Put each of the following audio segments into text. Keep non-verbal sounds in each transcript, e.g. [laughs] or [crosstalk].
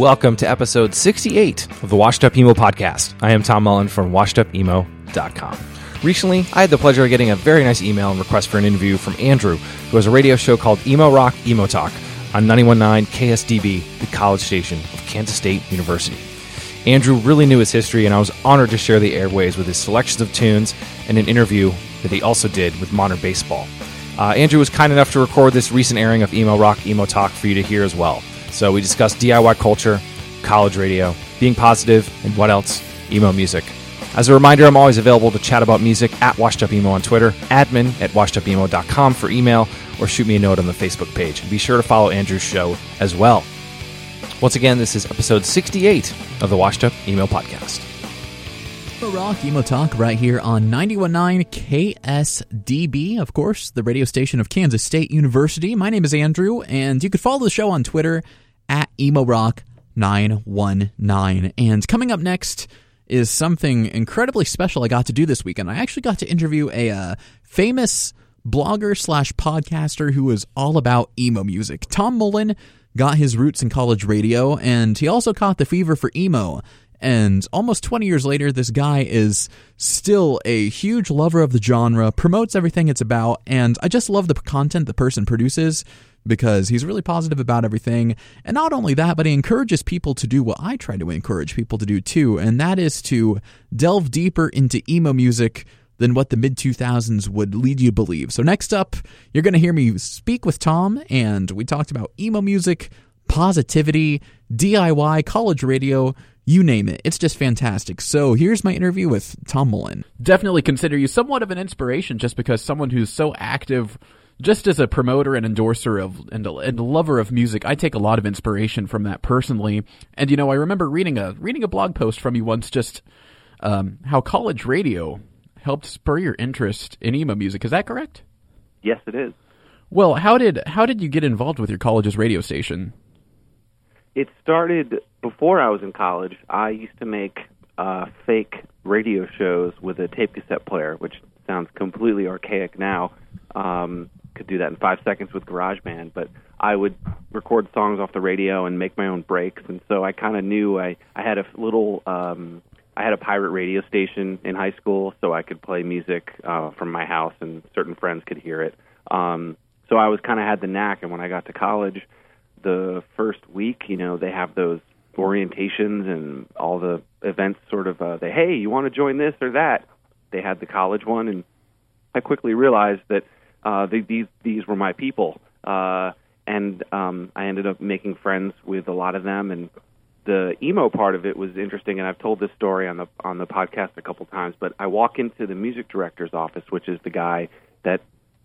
Welcome to episode 68 of the Washed Up Emo podcast. I am Tom Mullen from washedupemo.com. Recently, I had the pleasure of getting a very nice email and request for an interview from Andrew, who has a radio show called Emo Rock Emo Talk on 919 KSDB, the college station of Kansas State University. Andrew really knew his history, and I was honored to share the airways with his selections of tunes and an interview that he also did with Modern Baseball. Uh, Andrew was kind enough to record this recent airing of Emo Rock Emo Talk for you to hear as well. So we discussed DIY culture, college radio, being positive, and what else? Emo music. As a reminder, I'm always available to chat about music at Washed Up Emo on Twitter, admin at washedupemo.com for email, or shoot me a note on the Facebook page. And be sure to follow Andrew's show as well. Once again, this is episode 68 of the Washed Up Emo Podcast. Emo Rock Emo Talk right here on 919 KSDB, of course, the radio station of Kansas State University. My name is Andrew, and you could follow the show on Twitter at Emo Rock 919. And coming up next is something incredibly special I got to do this weekend. I actually got to interview a uh, famous blogger slash podcaster who is all about emo music. Tom Mullen got his roots in college radio, and he also caught the fever for emo. And almost 20 years later, this guy is still a huge lover of the genre, promotes everything it's about, and I just love the content the person produces because he's really positive about everything. And not only that, but he encourages people to do what I try to encourage people to do too, and that is to delve deeper into emo music than what the mid 2000s would lead you to believe. So, next up, you're going to hear me speak with Tom, and we talked about emo music, positivity, DIY, college radio. You name it. It's just fantastic. So here's my interview with Tom Mullen. Definitely consider you somewhat of an inspiration just because someone who's so active just as a promoter and endorser of and a, and lover of music, I take a lot of inspiration from that personally. And you know, I remember reading a reading a blog post from you once, just um, how college radio helped spur your interest in emo music. Is that correct? Yes, it is. Well, how did how did you get involved with your college's radio station? It started before I was in college. I used to make uh, fake radio shows with a tape cassette player, which sounds completely archaic now. Um, could do that in five seconds with GarageBand, but I would record songs off the radio and make my own breaks, and so I kind of knew I I had a little um, I had a pirate radio station in high school, so I could play music uh, from my house, and certain friends could hear it. Um, so I was kind of had the knack, and when I got to college, the first week, you know, they have those orientations and all the events. Sort of, uh, they hey, you want to join this or that? They had the college one, and I quickly realized that uh, they, these these were my people, uh, and um, I ended up making friends with a lot of them. And the emo part of it was interesting, and I've told this story on the on the podcast a couple times. But I walk into the music director's office, which is the guy that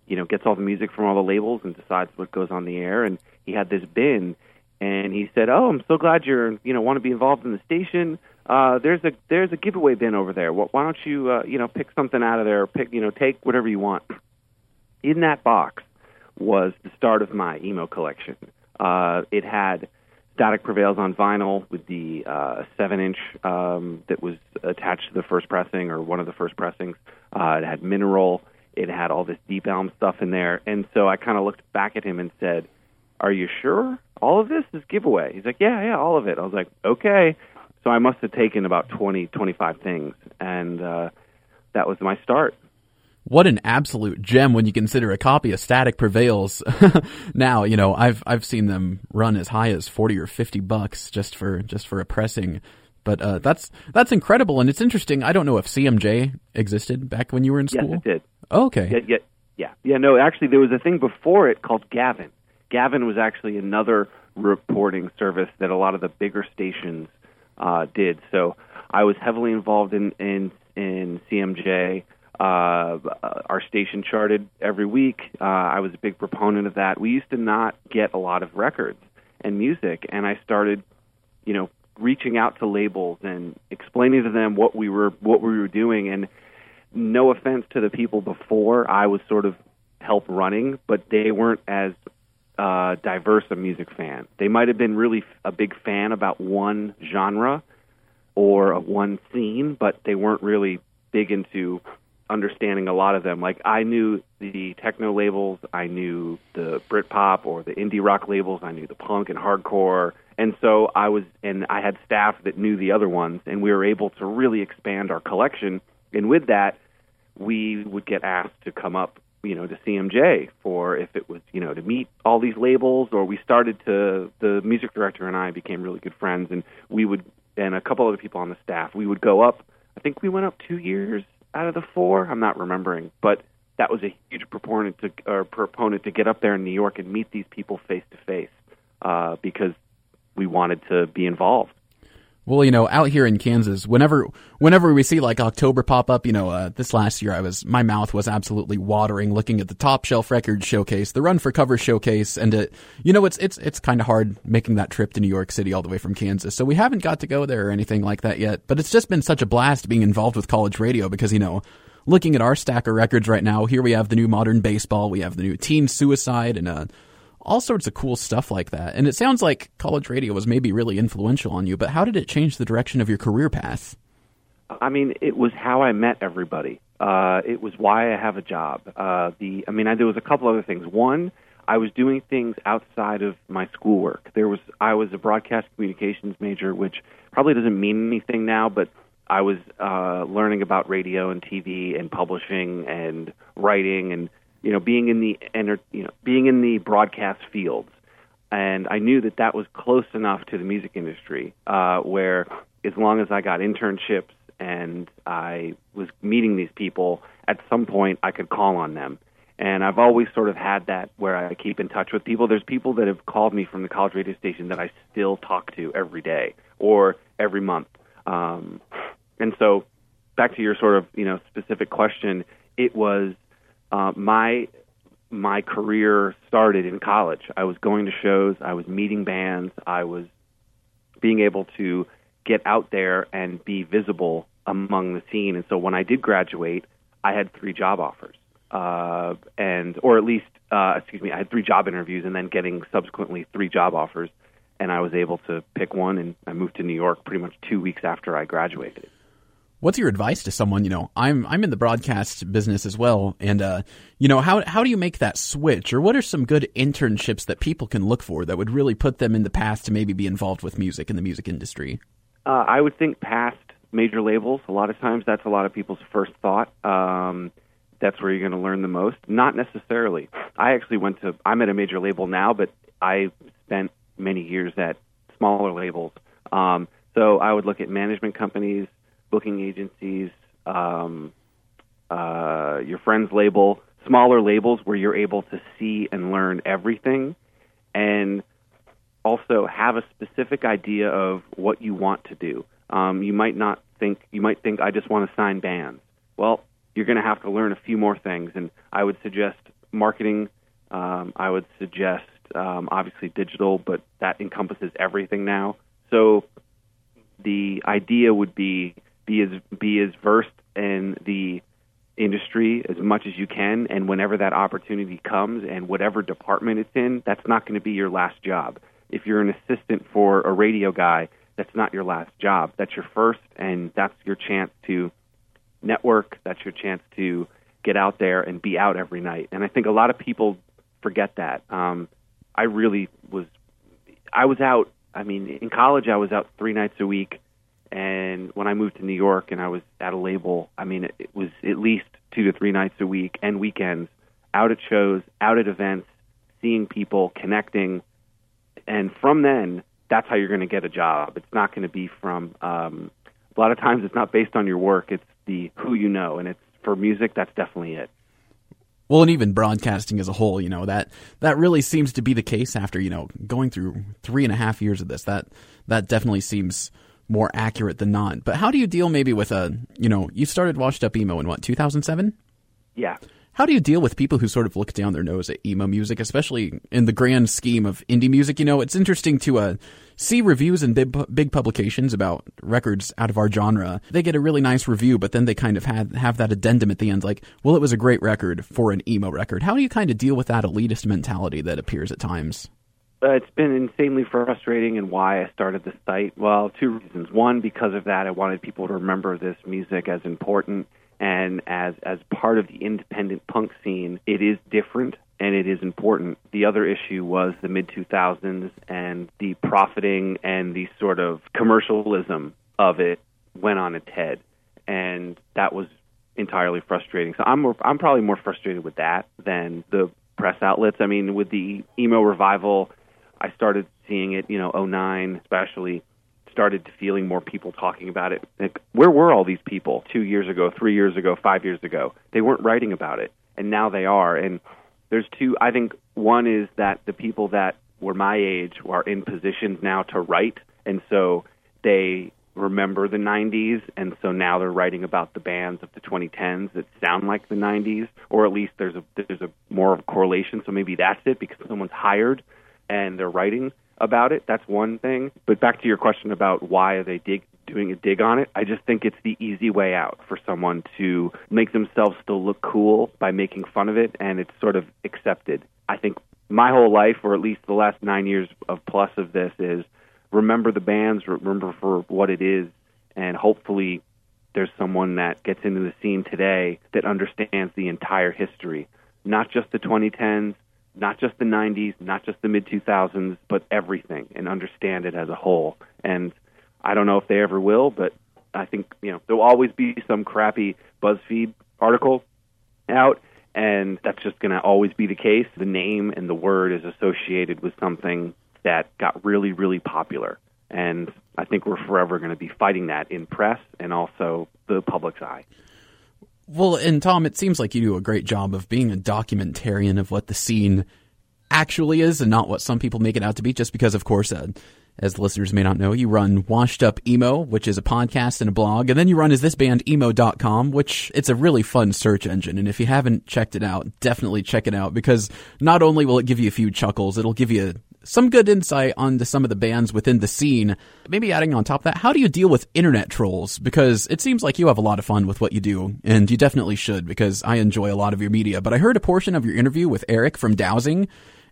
you know gets all the music from all the labels and decides what goes on the air. And he had this bin, and he said, "Oh, I'm so glad you're you know want to be involved in the station." Uh, there's a there's a giveaway bin over there. Why don't you uh, you know pick something out of there? Pick you know take whatever you want in that box was the start of my emo collection. Uh, it had Static Prevails on vinyl with the uh, seven inch um, that was attached to the first pressing or one of the first pressings. Uh, it had Mineral. It had all this Deep Elm stuff in there, and so I kind of looked back at him and said, "Are you sure all of this is giveaway?" He's like, "Yeah, yeah, all of it." I was like, "Okay." So I must have taken about twenty, twenty-five things, and uh, that was my start. What an absolute gem when you consider a copy of Static Prevails. [laughs] now, you know, I've I've seen them run as high as 40 or 50 bucks just for just for a pressing. But uh, that's that's incredible and it's interesting. I don't know if CMJ existed back when you were in school. Yes, it did. Oh, okay. Yeah, yeah, yeah, yeah. No, actually, there was a thing before it called Gavin. Gavin was actually another reporting service that a lot of the bigger stations uh, did. So I was heavily involved in in in CMJ. Uh, our station charted every week. Uh, I was a big proponent of that. We used to not get a lot of records and music, and I started, you know, reaching out to labels and explaining to them what we were what we were doing. And no offense to the people before, I was sort of help running, but they weren't as uh, diverse a music fan. They might have been really a big fan about one genre or one scene, but they weren't really big into understanding a lot of them. Like I knew the techno labels, I knew the Britpop or the indie rock labels, I knew the punk and hardcore, and so I was and I had staff that knew the other ones, and we were able to really expand our collection. And with that, we would get asked to come up, you know, to CMJ for if it was, you know, to meet all these labels, or we started to the music director and I became really good friends, and we would and a couple other people on the staff, we would go up. I think we went up two years out of the four. I'm not remembering, but that was a huge proponent to or proponent to get up there in New York and meet these people face to face uh, because we wanted to be involved. Well, you know, out here in Kansas, whenever whenever we see like October pop up, you know, uh, this last year I was my mouth was absolutely watering looking at the Top Shelf Records showcase, the Run for Cover showcase, and it, you know, it's it's it's kind of hard making that trip to New York City all the way from Kansas. So we haven't got to go there or anything like that yet. But it's just been such a blast being involved with college radio because you know, looking at our stack of records right now, here we have the new Modern Baseball, we have the new Teen Suicide, and uh, all sorts of cool stuff like that. And it sounds like college radio was maybe really influential on you, but how did it change the direction of your career path? I mean, it was how I met everybody. Uh, it was why I have a job. Uh, the, I mean, I, there was a couple other things. One, I was doing things outside of my schoolwork. There was, I was a broadcast communications major, which probably doesn't mean anything now, but I was uh, learning about radio and TV and publishing and writing and you know, being in the enter, you know, being in the broadcast fields, and I knew that that was close enough to the music industry uh, where, as long as I got internships and I was meeting these people, at some point I could call on them. And I've always sort of had that where I keep in touch with people. There's people that have called me from the college radio station that I still talk to every day or every month. Um, and so, back to your sort of you know specific question, it was uh, my my career started in college. I was going to shows, I was meeting bands, I was being able to get out there and be visible among the scene. And so when I did graduate, I had three job offers, uh, and or at least uh, excuse me, I had three job interviews, and then getting subsequently three job offers. And I was able to pick one, and I moved to New York pretty much two weeks after I graduated. What's your advice to someone? You know, I'm I'm in the broadcast business as well, and uh, you know, how how do you make that switch, or what are some good internships that people can look for that would really put them in the path to maybe be involved with music in the music industry? Uh, I would think past major labels. A lot of times, that's a lot of people's first thought. Um, that's where you're going to learn the most. Not necessarily. I actually went to. I'm at a major label now, but I spent many years at smaller labels. Um, so I would look at management companies booking agencies, um, uh, your friend's label, smaller labels where you're able to see and learn everything, and also have a specific idea of what you want to do. Um, you might not think you might think I just want to sign bands. Well, you're going to have to learn a few more things, and I would suggest marketing. Um, I would suggest um, obviously digital, but that encompasses everything now. So the idea would be be as be as versed in the industry as much as you can and whenever that opportunity comes and whatever department it's in that's not going to be your last job if you're an assistant for a radio guy that's not your last job that's your first and that's your chance to network that's your chance to get out there and be out every night. And I think a lot of people forget that. Um, I really was. I was out. I mean, in college, I was out three nights a week, and when I moved to New York and I was at a label, I mean, it, it was at least two to three nights a week and weekends, out at shows, out at events, seeing people, connecting, and from then, that's how you're going to get a job. It's not going to be from. Um, a lot of times, it's not based on your work. It's the who you know, and it's for music. That's definitely it. Well, and even broadcasting as a whole, you know that that really seems to be the case after you know going through three and a half years of this. That that definitely seems more accurate than not. But how do you deal maybe with a you know you started washed up emo in what 2007? Yeah. How do you deal with people who sort of look down their nose at emo music, especially in the grand scheme of indie music? You know, it's interesting to uh, see reviews in big, big publications about records out of our genre. They get a really nice review, but then they kind of have, have that addendum at the end, like, well, it was a great record for an emo record. How do you kind of deal with that elitist mentality that appears at times? Uh, it's been insanely frustrating, and why I started the site. Well, two reasons. One, because of that, I wanted people to remember this music as important and as as part of the independent punk scene, it is different and it is important. The other issue was the mid 2000s and the profiting and the sort of commercialism of it went on its head, and that was entirely frustrating. So I'm more, I'm probably more frustrated with that than the press outlets. I mean, with the emo revival, I started seeing it, you know, 09 especially started feeling more people talking about it. Like, where were all these people two years ago, three years ago, five years ago? They weren't writing about it, and now they are. And there's two. I think one is that the people that were my age are in positions now to write, and so they remember the 90s, and so now they're writing about the bands of the 2010s that sound like the 90s, or at least there's a there's a more of a correlation. So maybe that's it because someone's hired and they're writing about it. That's one thing. But back to your question about why are they dig doing a dig on it, I just think it's the easy way out for someone to make themselves still look cool by making fun of it, and it's sort of accepted. I think my whole life, or at least the last nine years of plus of this, is remember the bands, remember for what it is, and hopefully there's someone that gets into the scene today that understands the entire history, not just the 2010s, not just the 90s, not just the mid 2000s, but everything and understand it as a whole. And I don't know if they ever will, but I think, you know, there'll always be some crappy BuzzFeed article out, and that's just going to always be the case. The name and the word is associated with something that got really, really popular. And I think we're forever going to be fighting that in press and also the public's eye. Well, and Tom, it seems like you do a great job of being a documentarian of what the scene actually is and not what some people make it out to be, just because, of course, uh, as the listeners may not know, you run Washed Up Emo, which is a podcast and a blog, and then you run Is This Band Emo.com, which it's a really fun search engine. And if you haven't checked it out, definitely check it out because not only will it give you a few chuckles, it'll give you some good insight onto some of the bands within the scene. Maybe adding on top of that, how do you deal with internet trolls? Because it seems like you have a lot of fun with what you do, and you definitely should because I enjoy a lot of your media. But I heard a portion of your interview with Eric from Dowsing,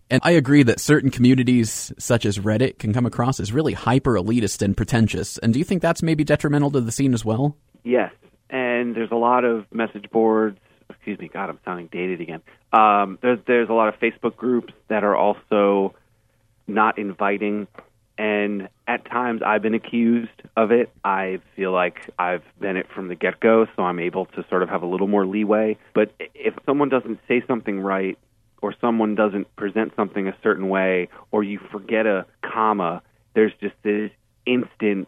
and I agree that certain communities, such as Reddit, can come across as really hyper elitist and pretentious. And do you think that's maybe detrimental to the scene as well? Yes, and there's a lot of message boards. Excuse me, God, I'm sounding dated again. Um, there's there's a lot of Facebook groups that are also not inviting. And at times I've been accused of it. I feel like I've been it from the get go, so I'm able to sort of have a little more leeway. But if someone doesn't say something right, or someone doesn't present something a certain way, or you forget a comma, there's just this instant,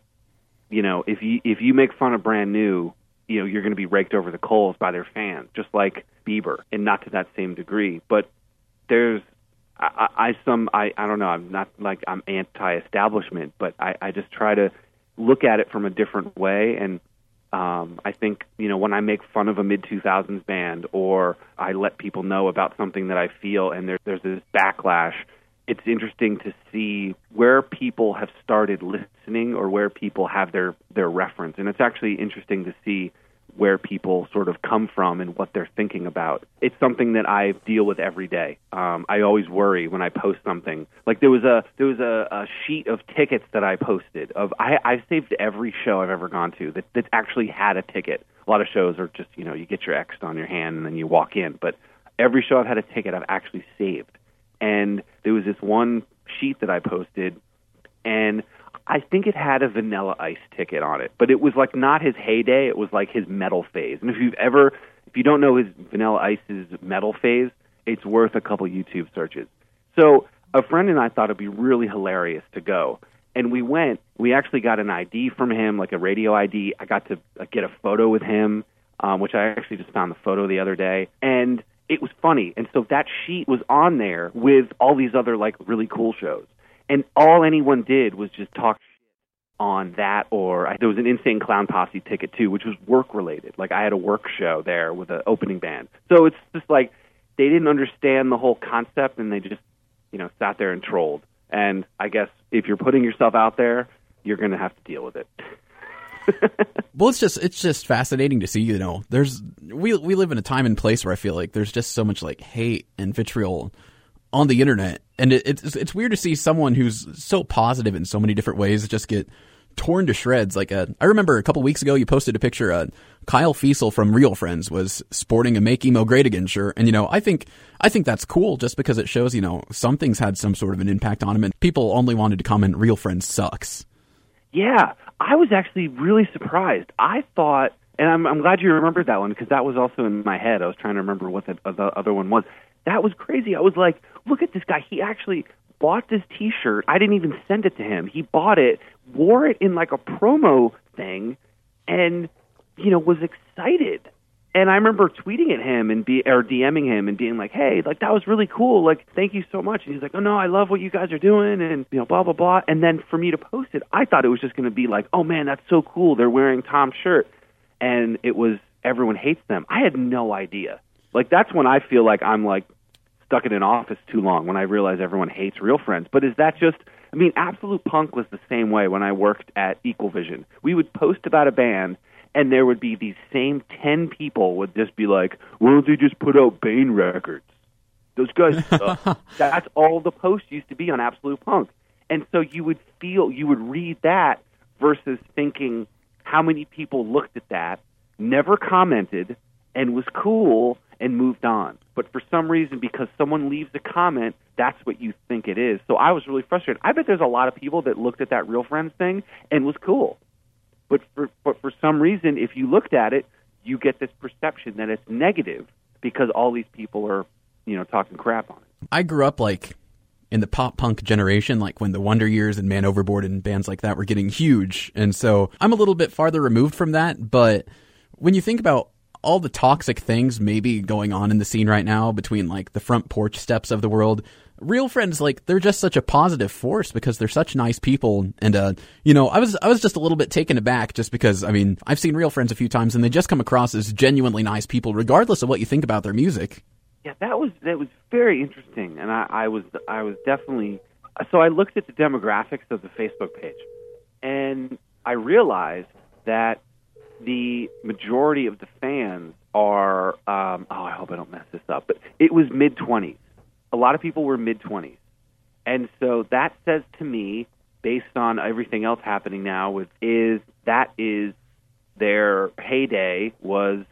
you know, if you if you make fun of brand new, you know, you're going to be raked over the coals by their fans, just like Bieber, and not to that same degree. But there's I, I some I I don't know. I'm not like I'm anti-establishment, but I, I just try to look at it from a different way. And um, I think you know when I make fun of a mid 2000s band, or I let people know about something that I feel, and there, there's this backlash. It's interesting to see where people have started listening, or where people have their their reference, and it's actually interesting to see where people sort of come from and what they're thinking about. It's something that I deal with every day. Um, I always worry when I post something. Like there was a there was a, a sheet of tickets that I posted of I I saved every show I've ever gone to that that actually had a ticket. A lot of shows are just you know you get your X on your hand and then you walk in, but every show I've had a ticket I've actually saved. And there was this one sheet that I posted, and I think it had a Vanilla Ice ticket on it, but it was like not his heyday. It was like his metal phase. And if you've ever, if you don't know his Vanilla Ice's metal phase, it's worth a couple YouTube searches. So a friend and I thought it'd be really hilarious to go, and we went. We actually got an ID from him, like a radio ID. I got to get a photo with him, um, which I actually just found the photo the other day, and it was funny. And so that sheet was on there with all these other like really cool shows and all anyone did was just talk on that or I, there was an insane clown posse ticket too which was work related like i had a work show there with an opening band. So it's just like they didn't understand the whole concept and they just you know sat there and trolled. And i guess if you're putting yourself out there you're going to have to deal with it. [laughs] Well, it's just it's just fascinating to see. You know, there's we we live in a time and place where I feel like there's just so much like hate and vitriol on the internet, and it, it's it's weird to see someone who's so positive in so many different ways just get torn to shreds. Like uh, I remember a couple weeks ago, you posted a picture. Uh, Kyle Fasel from Real Friends was sporting a "Make Emo Great Again" shirt, and you know, I think I think that's cool just because it shows you know something's had some sort of an impact on him, and people only wanted to comment, "Real Friends sucks." Yeah, I was actually really surprised. I thought, and I'm, I'm glad you remembered that one because that was also in my head. I was trying to remember what the, the other one was. That was crazy. I was like, look at this guy. He actually bought this T-shirt. I didn't even send it to him. He bought it, wore it in like a promo thing, and you know was excited. And I remember tweeting at him and be or DMing him and being like, "Hey, like that was really cool. Like, thank you so much." And he's like, "Oh no, I love what you guys are doing," and you know, blah blah blah. And then for me to post it, I thought it was just going to be like, "Oh man, that's so cool. They're wearing Tom's shirt," and it was everyone hates them. I had no idea. Like that's when I feel like I'm like stuck in an office too long when I realize everyone hates real friends. But is that just I mean, Absolute Punk was the same way when I worked at Equal Vision. We would post about a band and there would be these same 10 people would just be like, "Why don't they just put out Bane records?" Those guys [laughs] suck. That's all the posts used to be on Absolute Punk. And so you would feel you would read that versus thinking how many people looked at that, never commented, and was cool and moved on. But for some reason, because someone leaves a comment, that's what you think it is. So I was really frustrated. I bet there's a lot of people that looked at that Real Friends thing and was cool. But for, but for some reason, if you looked at it, you get this perception that it's negative because all these people are, you know, talking crap on it. I grew up like in the pop punk generation, like when the Wonder Years and Man Overboard and bands like that were getting huge. And so I'm a little bit farther removed from that. But when you think about all the toxic things maybe going on in the scene right now between like the front porch steps of the world, real friends like they're just such a positive force because they're such nice people. And uh you know i was i was just a little bit taken aback just because i mean i've seen real friends a few times and they just come across as genuinely nice people regardless of what you think about their music. Yeah that was that was very interesting. And i i was i was definitely so i looked at the demographics of the facebook page and i realized that the majority of the fans are um oh i hope i don't mess this up but it was mid 20s a lot of people were mid 20s. And so that says to me, based on everything else happening now, with is that is their heyday was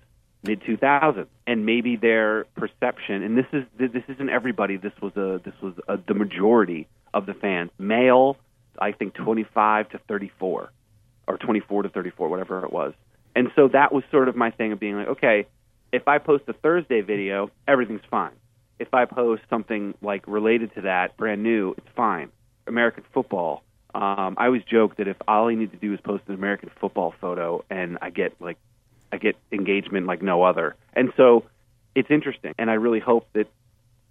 mid 2000s, and maybe their perception. And this is this isn't everybody. This was a this was a, the majority of the fans, male, I think 25 to 34, or 24 to 34, whatever it was. And so that was sort of my thing of being like, okay, if I post a Thursday video, everything's fine if I post something like related to that, brand new, it's fine. American football. Um, I always joke that if all I need to do is post an American football photo and I get like I get engagement like no other. And so it's interesting and I really hope that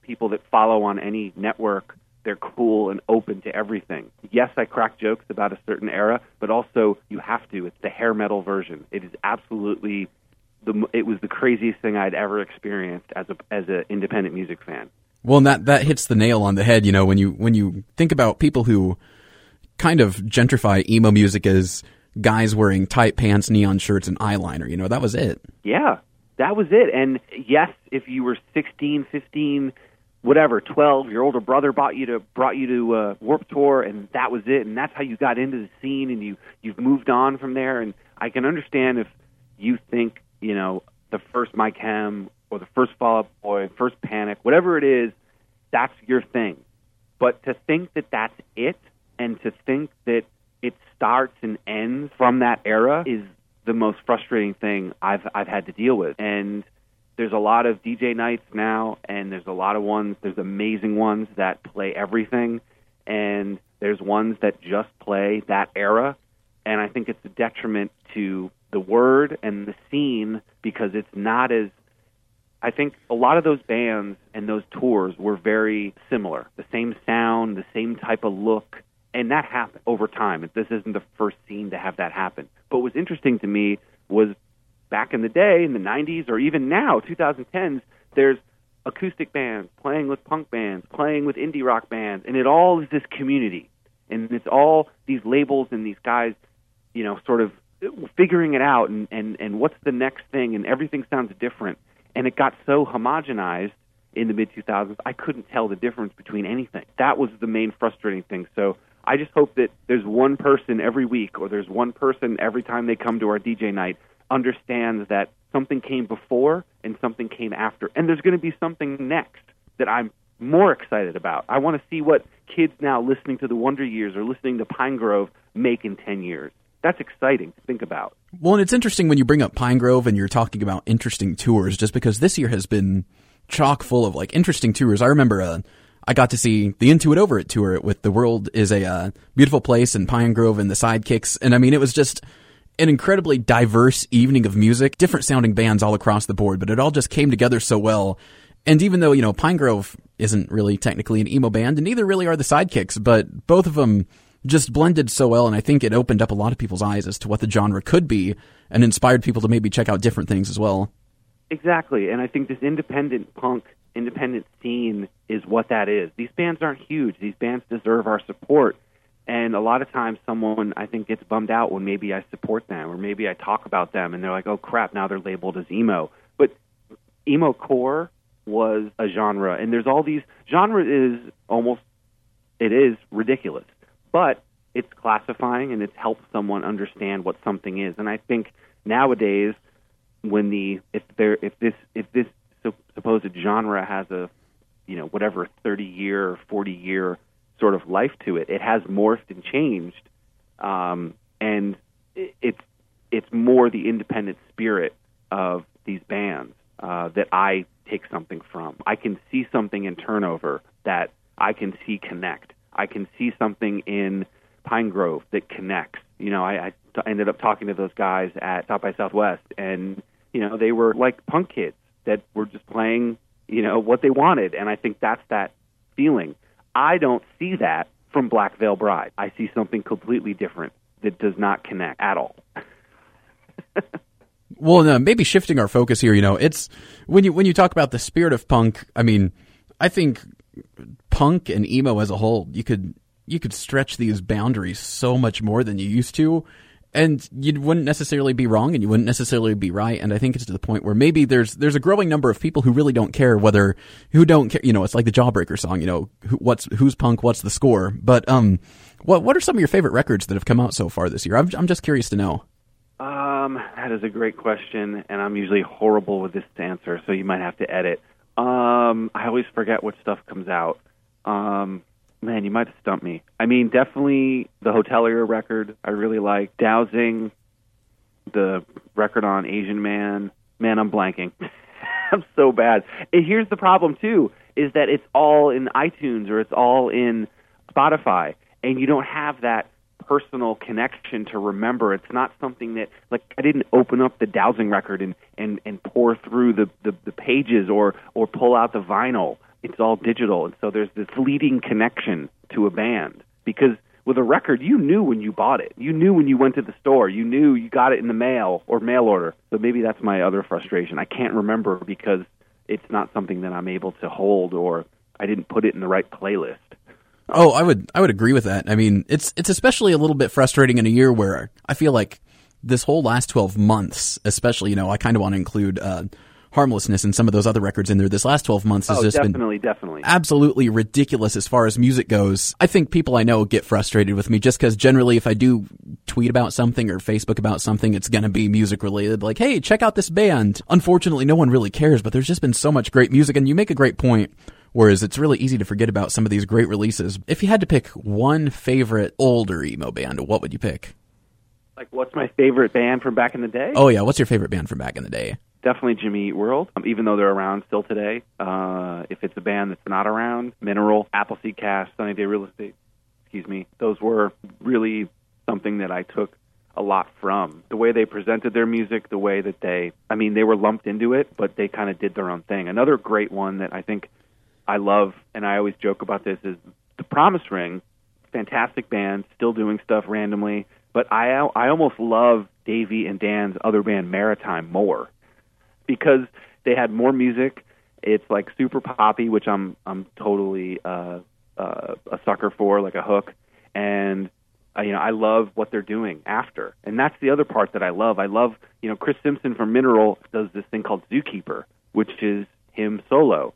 people that follow on any network they're cool and open to everything. Yes, I crack jokes about a certain era, but also you have to. It's the hair metal version. It is absolutely the it was the craziest thing I'd ever experienced as a as an independent music fan. Well, and that that hits the nail on the head. You know, when you when you think about people who kind of gentrify emo music as guys wearing tight pants, neon shirts, and eyeliner. You know, that was it. Yeah, that was it. And yes, if you were 16, 15, whatever, 12, your older brother brought you to brought you to uh, Warped Tour, and that was it, and that's how you got into the scene, and you you've moved on from there. And I can understand if you think you know the first My Chem or the first Fall Out Boy, first Panic, whatever it is, that's your thing. But to think that that's it, and to think that it starts and ends from that era is the most frustrating thing I've I've had to deal with. And there's a lot of DJ nights now, and there's a lot of ones. There's amazing ones that play everything, and there's ones that just play that era. And I think it's a detriment to the word and the scene because it's not as. I think a lot of those bands and those tours were very similar. The same sound, the same type of look, and that happened over time. This isn't the first scene to have that happen. But what was interesting to me was back in the day, in the 90s, or even now, 2010s, there's acoustic bands playing with punk bands, playing with indie rock bands, and it all is this community. And it's all these labels and these guys, you know, sort of figuring it out and, and, and what's the next thing, and everything sounds different. And it got so homogenized in the mid 2000s, I couldn't tell the difference between anything. That was the main frustrating thing. So I just hope that there's one person every week, or there's one person every time they come to our DJ night, understands that something came before and something came after, and there's going to be something next that I'm more excited about. I want to see what kids now listening to the Wonder Years or listening to Pinegrove make in 10 years. That's exciting to think about. Well, and it's interesting when you bring up Pinegrove and you're talking about interesting tours, just because this year has been chock full of like interesting tours. I remember uh, I got to see the Into It Over It tour with The World is a uh, Beautiful Place and Pine Grove and the Sidekicks. And I mean, it was just an incredibly diverse evening of music, different sounding bands all across the board, but it all just came together so well. And even though, you know, Pinegrove isn't really technically an emo band, and neither really are the Sidekicks, but both of them just blended so well, and I think it opened up a lot of people's eyes as to what the genre could be and inspired people to maybe check out different things as well. Exactly, and I think this independent punk independent scene is what that is. These bands aren't huge. These bands deserve our support. And a lot of times, someone I think gets bummed out when maybe I support them or maybe I talk about them, and they're like, "Oh crap!" Now they're labeled as emo. But emo core was a genre, and there's all these genre is almost it is ridiculous, but it's classifying and it's helped someone understand what something is. And I think nowadays, when the if there if this if this supposed genre has a you know whatever 30 year or 40 year sort of life to it it has morphed and changed um, and it, it's it's more the independent spirit of these bands uh, that I take something from. I can see something in Turnover that I can see connect. I can see something in Pinegrove that connects. You know, I, I t- ended up talking to those guys at South by Southwest, and you know, they were like punk kids that were just playing, you know, what they wanted. And I think that's that feeling. I don't see that from Black Veil Bride. I see something completely different that does not connect at all. [laughs] well, no, maybe shifting our focus here, you know, it's when you when you talk about the spirit of punk, I mean, I think punk and emo as a whole, you could you could stretch these boundaries so much more than you used to and you wouldn't necessarily be wrong and you wouldn't necessarily be right. And i think it's to the point where maybe there's there's a growing number of people who really don't care whether who don't care you know it's like the jawbreaker song you know who, what's who's punk what's the score? But um what what are some of your favorite records that have come out so far this year? I'm, I'm just curious to know. Um that is a great question and i'm usually horrible with this answer so you might have to edit. Um i always forget what stuff comes out. Um Man, you might have stumped me. I mean, definitely the Hotelier record I really like. Dowsing, the record on Asian Man. Man, I'm blanking. [laughs] I'm so bad. And here's the problem too: is that it's all in iTunes or it's all in Spotify, and you don't have that personal connection to remember. It's not something that like I didn't open up the Dowsing record and and and pour through the the, the pages or or pull out the vinyl it's all digital, and so there's this fleeting connection to a band because with a record, you knew when you bought it. You knew when you went to the store. You knew you got it in the mail or mail order. So maybe that's my other frustration. I can't remember because it's not something that I'm able to hold or I didn't put it in the right playlist. Oh, I would I would agree with that. I mean, it's it's especially a little bit frustrating in a year where I feel like this whole last 12 months, especially, you know, I kind of want to include uh, harmlessness and some of those other records in there. This last 12 months has Oh, just been definitely, definitely. absolutely ridiculous as far as music goes. I think people I know get frustrated with me just because generally, if I do tweet about something or Facebook about something, it's going to be music related. Like, hey, check out this band. Unfortunately, no one really cares, but there's just been so much great music. And you make a great point. Whereas it's really easy to forget about some of these great releases. If you had to pick one favorite older emo band, what would you pick? Like, what's my favorite band from back in the day? Oh yeah, what's your favorite band from back in the day? Definitely Jimmy Eat World, um, even though they're around still today. Uh, if it's a band that's not around, Mineral, Appleseed Cast, Sunny Day Real Estate, excuse me, those were really something that I took a lot from. The way they presented their music, the way that they, I mean, they were lumped into it, but they kind of did their own thing. Another great one that I think I love, and I always joke about this, is The Promise Ring. Fantastic band, still doing stuff randomly, but I I almost love Davey and Dan's other band Maritime more because they had more music. It's like super poppy, which I'm I'm totally uh, uh, a sucker for, like a hook. And uh, you know, I love what they're doing after, and that's the other part that I love. I love you know Chris Simpson from Mineral does this thing called Zookeeper, which is him solo,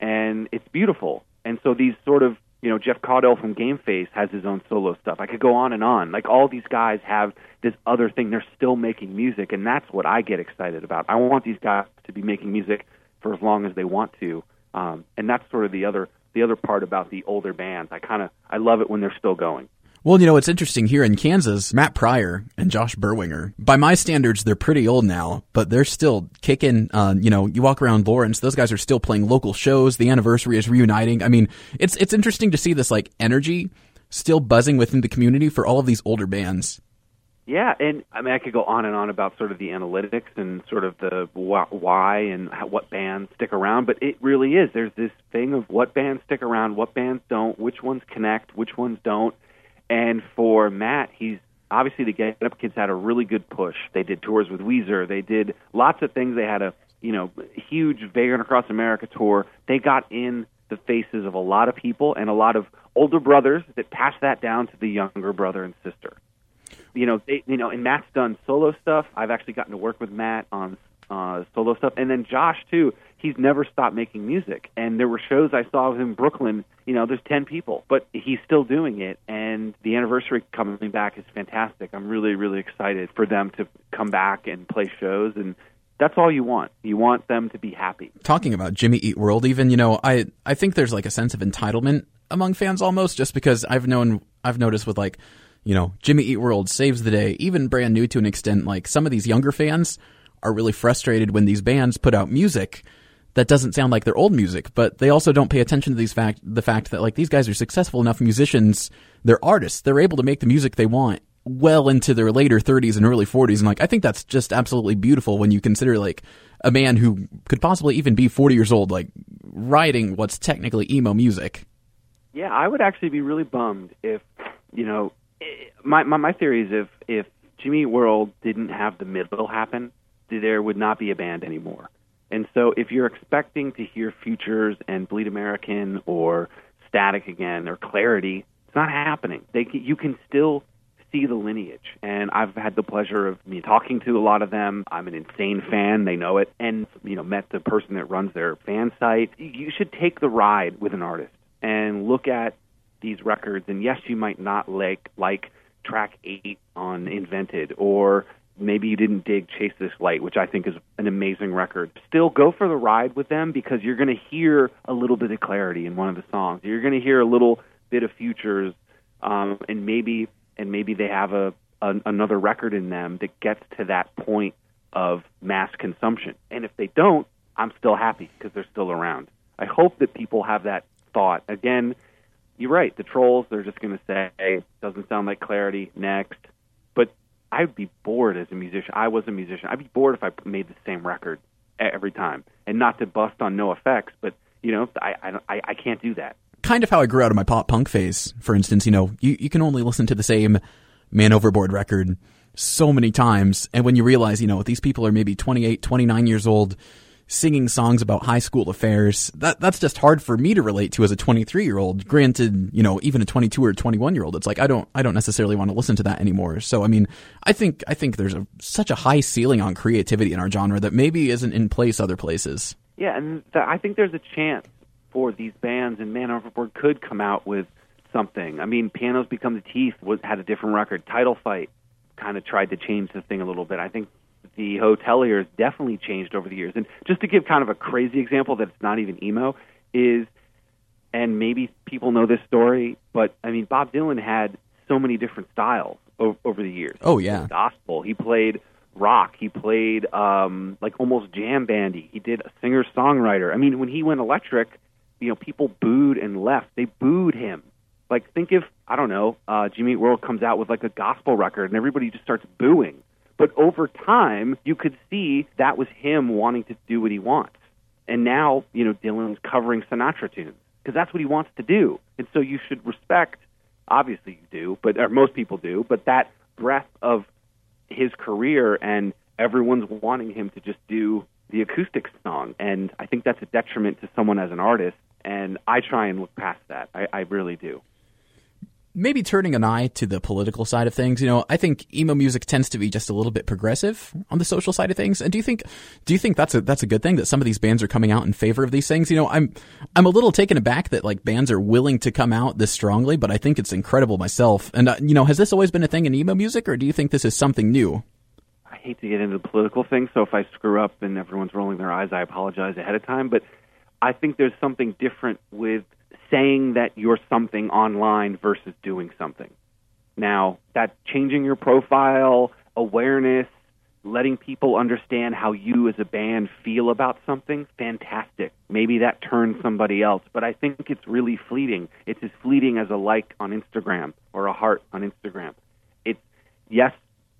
and it's beautiful. And so these sort of you know Jeff Caudill from Game Face has his own solo stuff. I could go on and on. Like all these guys have this other thing. They're still making music, and that's what I get excited about. I want these guys to be making music for as long as they want to, um, and that's sort of the other the other part about the older bands. I kind of I love it when they're still going. Well, you know, it's interesting here in Kansas, Matt Pryor and Josh Berwanger, by my standards, they're pretty old now, but they're still kicking. Uh, you know, you walk around Lawrence, those guys are still playing local shows. The anniversary is reuniting. I mean, it's, it's interesting to see this like energy still buzzing within the community for all of these older bands. Yeah, and I mean, I could go on and on about sort of the analytics and sort of the why and what bands stick around, but it really is. There's this thing of what bands stick around, what bands don't, which ones connect, which ones don't. And for Matt, he's obviously the Get Up Kids had a really good push. They did tours with Weezer. They did lots of things. They had a you know huge Vagrant Across America tour. They got in the faces of a lot of people and a lot of older brothers that passed that down to the younger brother and sister. You know, they, you know, and Matt's done solo stuff. I've actually gotten to work with Matt on uh, solo stuff, and then Josh too. He's never stopped making music, and there were shows I saw in Brooklyn. You know, there's ten people, but he's still doing it, and the anniversary coming back is fantastic. I'm really, really excited for them to come back and play shows, and that's all you want. You want them to be happy. Talking about Jimmy Eat World, even you know, I I think there's like a sense of entitlement among fans almost, just because I've known I've noticed with like you know Jimmy Eat World saves the day, even brand new to an extent. Like some of these younger fans are really frustrated when these bands put out music that doesn't sound like their old music, but they also don't pay attention to these fact the fact that like these guys are successful enough musicians, they're artists, they're able to make the music they want well into their later 30s and early 40s and like I think that's just absolutely beautiful when you consider like a man who could possibly even be 40 years old like writing what's technically emo music. Yeah, I would actually be really bummed if you know my my, my theory is if if Jimmy World didn't have the middle happen, there would not be a band anymore. And so if you're expecting to hear Futures and Bleed American or Static again or Clarity, it's not happening. They you can still see the lineage. And I've had the pleasure of me talking to a lot of them. I'm an insane fan, they know it, and you know, met the person that runs their fan site. You should take the ride with an artist and look at these records and yes, you might not like like track 8 on Invented or maybe you didn't dig Chase This Light, which I think is an amazing record. Still go for the ride with them because you're going to hear a little bit of clarity in one of the songs. You're going to hear a little bit of futures, um, and maybe and maybe they have a, a another record in them that gets to that point of mass consumption. And if they don't, I'm still happy because they're still around. I hope that people have that thought. Again, you're right. The trolls, they're just going to say, doesn't sound like clarity, next. I'd be bored as a musician. I was a musician. I'd be bored if I made the same record every time. And not to bust on NOFX, but you know, I I I, I can't do that. Kind of how I grew out of my pop punk phase. For instance, you know, you, you can only listen to the same Man Overboard record so many times. And when you realize, you know, these people are maybe 28, 29 years old, singing songs about high school affairs. That that's just hard for me to relate to as a 23 year old. Granted, you know, even a 22 or 21 year old, it's like I don't I don't necessarily want to listen to that anymore. So I mean, I think I think there's a, such a high ceiling on creativity in our genre that maybe isn't in place other places. Yeah, and th- I think there's a chance for these bands, and Man Overboard could come out with something. I mean, Pianos Become the Teeth was had a different record. Title Fight kind of tried to change the thing a little bit. I think the hoteliers definitely changed over the years. And just to give kind of a crazy example that it's not even emo is, and maybe people know this story, but I mean, Bob Dylan had so many different styles o- over the years. Oh yeah, gospel. He played rock. He played um, like almost jam bandy. He did a singer songwriter. I mean, when he went electric, you know, people booed and left. They booed him. Like, think if I don't know, uh, Jimmy World comes out with like a gospel record and everybody just starts booing. But over time, you could see that was him wanting to do what he wants. And now, you know, Dylan's covering Sinatra tunes because that's what he wants to do. And so you should respect, obviously you do, but or most people do, but that breadth of his career and everyone's wanting him to just do the acoustic song. And I think that's a detriment to someone as an artist. And I try and look past that. I, I really do maybe turning an eye to the political side of things. You know, I think emo music tends to be just a little bit progressive on the social side of things. And do you think do you think that's a that's a good thing that some of these bands are coming out in favor of these things? You know, I'm I'm a little taken aback that like bands are willing to come out this strongly, but I think it's incredible myself. And uh, you know, has this always been a thing in emo music, or do you think this is something new? I hate to get into the political thing, so if I screw up and everyone's rolling their eyes, I apologize ahead of time. But I think there's something different with saying that you're something online versus doing something. Now, that changing your profile, awareness, letting people understand how you as a band feel about something, fantastic. Maybe that turns somebody else, but I think it's really fleeting. It's as fleeting as a like on Instagram or a heart on Instagram. It's yes,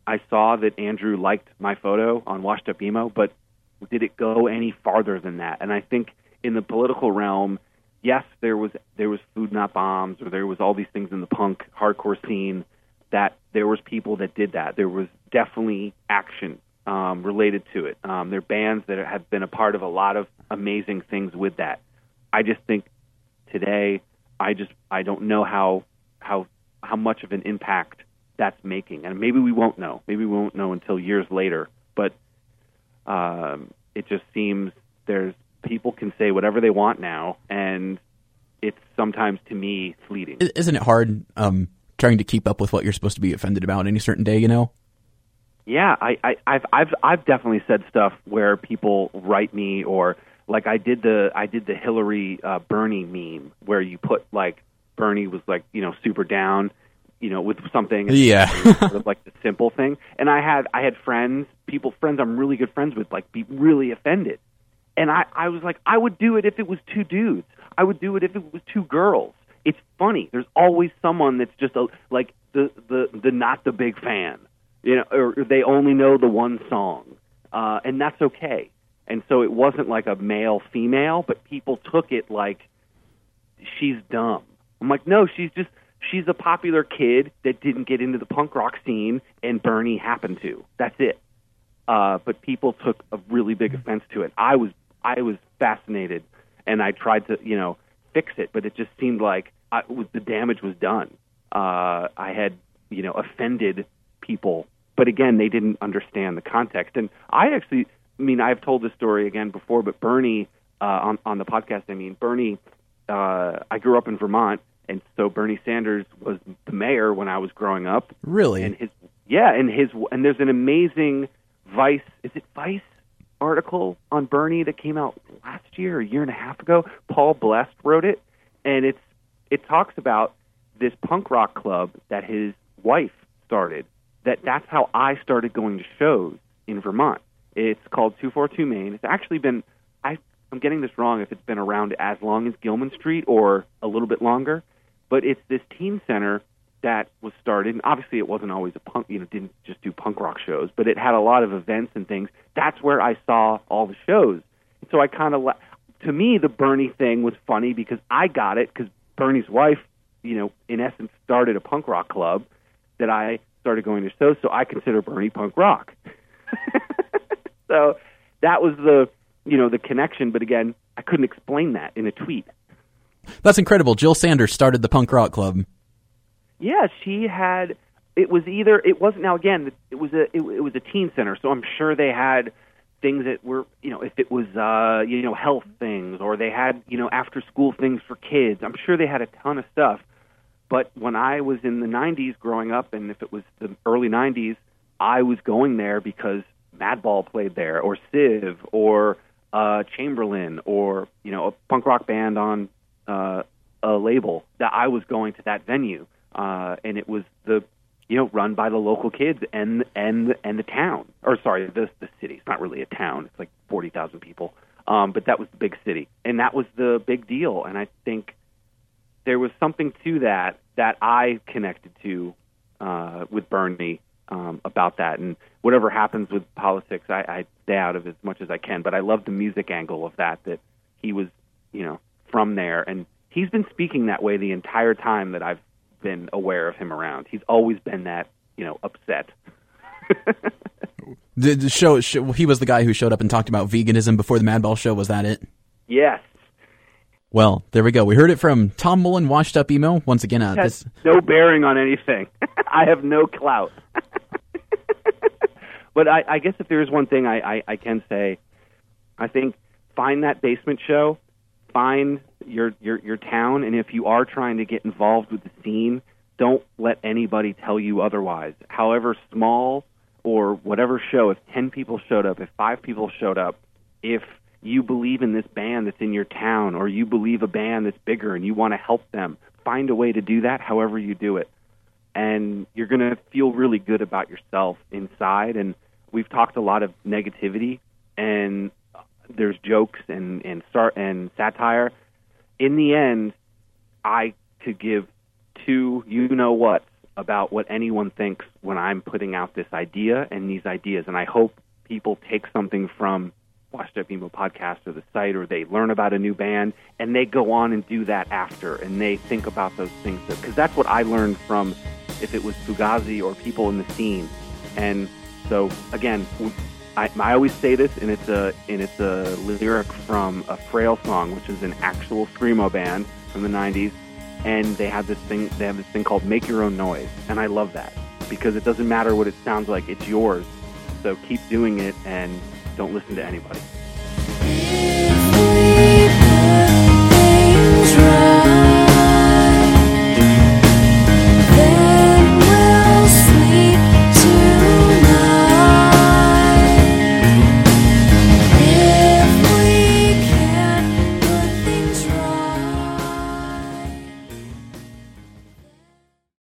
I saw that Andrew liked my photo on Washed Up Emo, but did it go any farther than that? And I think in the political realm, yes, there was there was food not bombs, or there was all these things in the punk hardcore scene that there was people that did that. There was definitely action um, related to it. Um, there are bands that have been a part of a lot of amazing things with that. I just think today, I just I don't know how how how much of an impact that's making, and maybe we won't know. Maybe we won't know until years later. But um, it just seems there's people can say whatever they want now, and it's sometimes to me fleeting. Isn't it hard um, trying to keep up with what you're supposed to be offended about any certain day? You know. Yeah, I, I, I've I've I've definitely said stuff where people write me or like I did the I did the Hillary uh, Bernie meme where you put like Bernie was like you know super down you know with something yeah [laughs] sort of [laughs] like the simple thing and I had I had friends people friends I'm really good friends with like be really offended and I, I was like, I would do it if it was two dudes. I would do it if it was two girls. It's funny. There's always someone that's just a, like the, the, the not the big fan, you know, or they only know the one song. Uh, and that's okay. And so it wasn't like a male female, but people took it like she's dumb. I'm like, no, she's just she's a popular kid that didn't get into the punk rock scene, and Bernie happened to. That's it. Uh, but people took a really big offense to it. I was I was fascinated, and I tried to you know fix it, but it just seemed like I, was, the damage was done. Uh, I had you know offended people, but again, they didn't understand the context. And I actually, I mean, I've told this story again before, but Bernie uh, on on the podcast, I mean, Bernie. Uh, I grew up in Vermont, and so Bernie Sanders was the mayor when I was growing up. Really? And his yeah, and his and there's an amazing Vice. Is it Vice article on Bernie that came out last year, a year and a half ago. Paul Blest wrote it, and it's it talks about this punk rock club that his wife started. That that's how I started going to shows in Vermont. It's called 242 Main. It's actually been I I'm getting this wrong if it's been around as long as Gilman Street or a little bit longer, but it's this teen center that was started. And obviously, it wasn't always a punk, you know, didn't just do punk rock shows, but it had a lot of events and things. That's where I saw all the shows. So I kind of, to me, the Bernie thing was funny because I got it because Bernie's wife, you know, in essence, started a punk rock club that I started going to shows. So I consider Bernie punk rock. [laughs] so that was the you know, the connection. But again, I couldn't explain that in a tweet. That's incredible. Jill Sanders started the punk rock club. Yeah, she had. It was either it wasn't now again. It was a it, it was a teen center, so I'm sure they had things that were you know if it was uh you know health things or they had you know after school things for kids. I'm sure they had a ton of stuff. But when I was in the 90s growing up, and if it was the early 90s, I was going there because Madball played there, or Civ, or uh, Chamberlain, or you know a punk rock band on uh, a label. That I was going to that venue, uh, and it was the you know run by the local kids and and and the town, or sorry, the the city. It's not really a town. It's like forty thousand people, um, but that was the big city, and that was the big deal. And I think there was something to that that I connected to uh, with Bernie um, about that. And whatever happens with politics, I, I stay out of as much as I can. But I love the music angle of that. That he was, you know, from there, and he's been speaking that way the entire time that I've been aware of him around. He's always been that, you know, upset. [laughs] The, the show, show, he was the guy who showed up and talked about veganism before the Madball show. Was that it? yes, Well, there we go. We heard it from Tom Mullen, washed up emo. Once again, uh, has this no bearing on anything. [laughs] I have no clout. [laughs] but I, I guess if there is one thing I, I, I can say, I think find that basement show, find your, your your town, and if you are trying to get involved with the scene, don't let anybody tell you otherwise. However small or whatever show, if ten people showed up, if five people showed up, if you believe in this band that's in your town, or you believe a band that's bigger and you want to help them, find a way to do that. However you do it, and you're going to feel really good about yourself inside. And we've talked a lot of negativity, and there's jokes and and start and satire. In the end, I could give two you know what about what anyone thinks when I'm putting out this idea and these ideas, and I hope people take something from Washed Up Emo podcast or the site, or they learn about a new band and they go on and do that after, and they think about those things. Because that's what I learned from if it was Fugazi or people in the scene, and so again, I, I always say this, and it's a and it's a lyric from a Frail song, which is an actual screamo band from the '90s, and they have this thing they have this thing called "Make Your Own Noise," and I love that because it doesn't matter what it sounds like; it's yours. So keep doing it and don't listen to anybody.